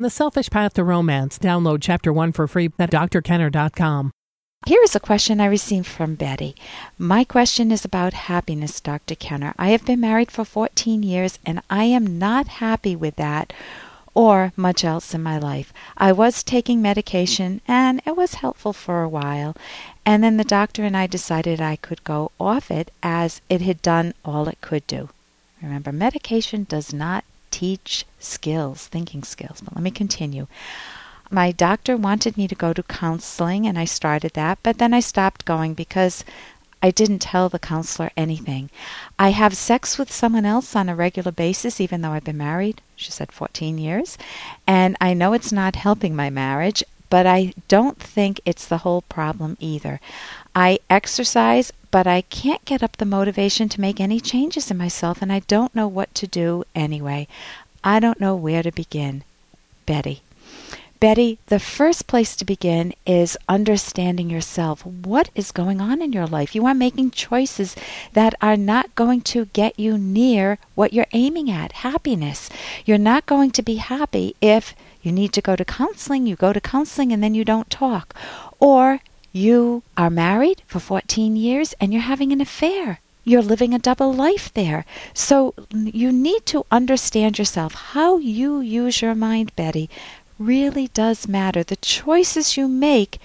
The Selfish Path to Romance. Download Chapter 1 for free at drkenner.com. Here is a question I received from Betty. My question is about happiness, Dr. Kenner. I have been married for 14 years and I am not happy with that or much else in my life. I was taking medication and it was helpful for a while. And then the doctor and I decided I could go off it as it had done all it could do. Remember, medication does not teach skills, thinking skills. But let me continue. My doctor wanted me to go to counseling, and I started that, but then I stopped going because I didn't tell the counselor anything. I have sex with someone else on a regular basis, even though I've been married, she said 14 years, and I know it's not helping my marriage, but I don't think it's the whole problem either. I exercise, but I can't get up the motivation to make any changes in myself, and I don't know what to do anyway. I don't know where to begin. Betty. Betty, the first place to begin is understanding yourself. What is going on in your life? You are making choices that are not going to get you near what you're aiming at happiness. You're not going to be happy if you need to go to counseling, you go to counseling and then you don't talk. Or you are married for 14 years and you're having an affair. You're living a double life there. So you need to understand yourself. How you use your mind, Betty, really does matter. The choices you make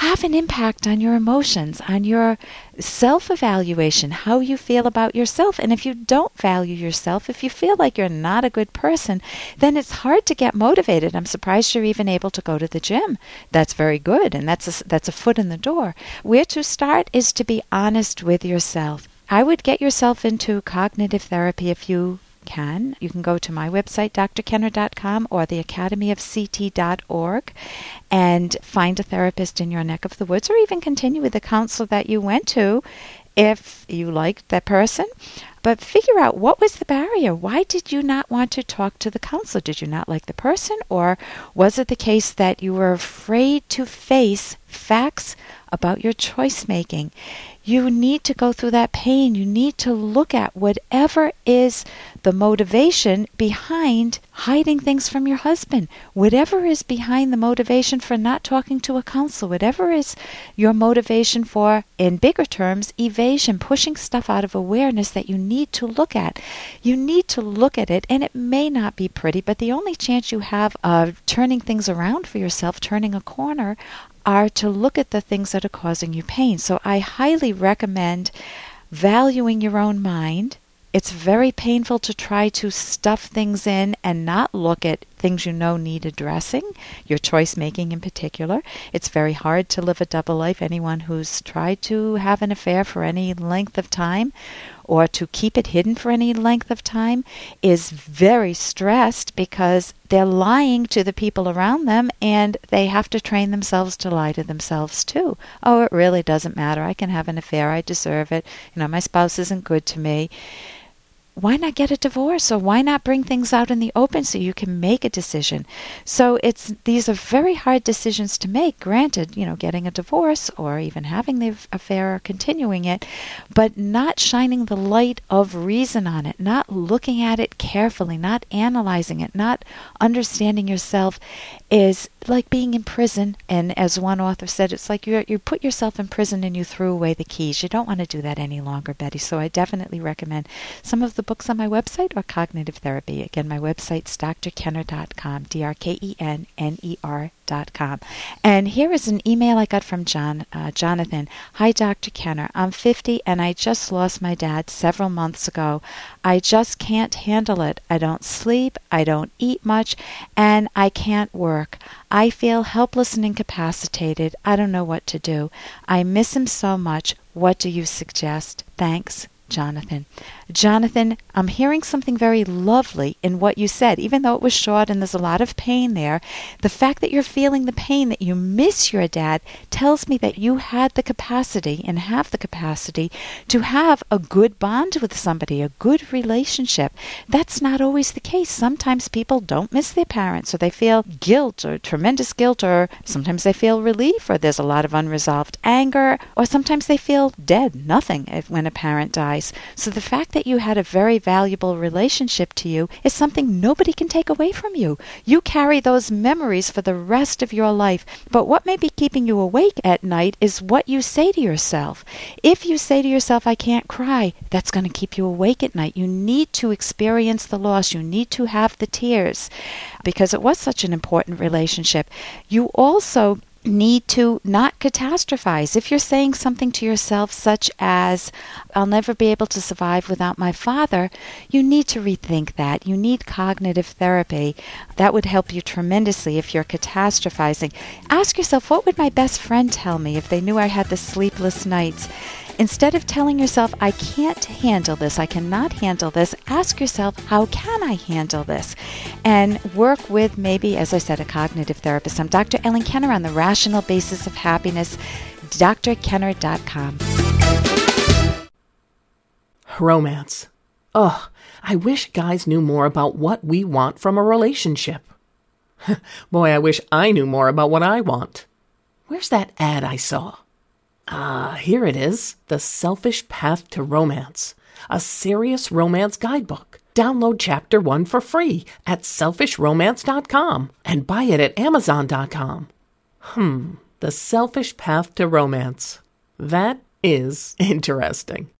have an impact on your emotions, on your self evaluation, how you feel about yourself. And if you don't value yourself, if you feel like you're not a good person, then it's hard to get motivated. I'm surprised you're even able to go to the gym. That's very good, and that's a, that's a foot in the door. Where to start is to be honest with yourself. I would get yourself into cognitive therapy if you can. You can go to my website, drkenner.com, or the academyofct.org, and find a therapist in your neck of the woods, or even continue with the counselor that you went to if you liked that person. But figure out what was the barrier. Why did you not want to talk to the counselor? Did you not like the person? Or was it the case that you were afraid to face facts about your choice making? You need to go through that pain. You need to look at whatever is the motivation behind hiding things from your husband, whatever is behind the motivation for not talking to a counselor, whatever is your motivation for, in bigger terms, evasion, pushing stuff out of awareness that you need to look at. You need to look at it, and it may not be pretty, but the only chance you have of turning things around for yourself, turning a corner, are to look at the things that are causing you pain. So I highly recommend valuing your own mind. It's very painful to try to stuff things in and not look at things you know need addressing, your choice making in particular. It's very hard to live a double life. Anyone who's tried to have an affair for any length of time or to keep it hidden for any length of time is very stressed because they're lying to the people around them and they have to train themselves to lie to themselves too. Oh, it really doesn't matter. I can have an affair. I deserve it. You know, my spouse isn't good to me why not get a divorce or why not bring things out in the open so you can make a decision? So it's these are very hard decisions to make. Granted you know getting a divorce or even having the affair or continuing it but not shining the light of reason on it not looking at it carefully not analyzing it not understanding yourself is like being in prison. And as one author said it's like you you put yourself in prison and you threw away the keys. You don't want to do that any longer betty. So i definitely recommend some of the books on my website or cognitive therapy. Again, my website's drkenner.com, D R K E N N E R.com. And here is an email I got from John, uh, Jonathan. Hi, Dr. Kenner. I'm 50 and I just lost my dad several months ago. I just can't handle it. I don't sleep, I don't eat much, and I can't work. I feel helpless and incapacitated. I don't know what to do. I miss him so much. What do you suggest? Thanks, Jonathan. Jonathan, I'm hearing something very lovely in what you said, even though it was short and there's a lot of pain there. The fact that you're feeling the pain, that you miss your dad, tells me that you had the capacity and have the capacity to have a good bond with somebody, a good relationship. That's not always the case. Sometimes people don't miss their parents, or they feel guilt, or tremendous guilt, or sometimes they feel relief, or there's a lot of unresolved anger, or sometimes they feel dead, nothing if, when a parent dies So the fact that you had a very valuable relationship to you is something nobody can take away from you. You carry those memories for the rest of your life. But what may be keeping you awake at night is what you say to yourself. If you say to yourself, I can't cry, that's going to keep you awake at night. You need to experience the loss. You need to have the tears because it was such an important relationship. You also need to not catastrophize. If you're saying something to yourself, such as, I'll never be able to survive without my father, you need to rethink that. You need cognitive therapy. That would help you tremendously if you're catastrophizing. Ask yourself, what would my best friend tell me if they knew I had the sleepless nights? Instead of telling yourself, I can't handle this, I cannot handle this, ask yourself, how can I handle this? And work with maybe, as I said, a cognitive therapist. I'm Dr. Ellen Kenner on the rational basis of happiness, drkenner.com. Romance. Ugh, I wish guys knew more about what we want from a relationship. Boy, I wish I knew more about what I want. Where's that ad I saw? Ah, here it is The Selfish Path to Romance, a serious romance guidebook. Download chapter one for free at selfishromance.com and buy it at amazon.com. Hmm, The Selfish Path to Romance. That is interesting.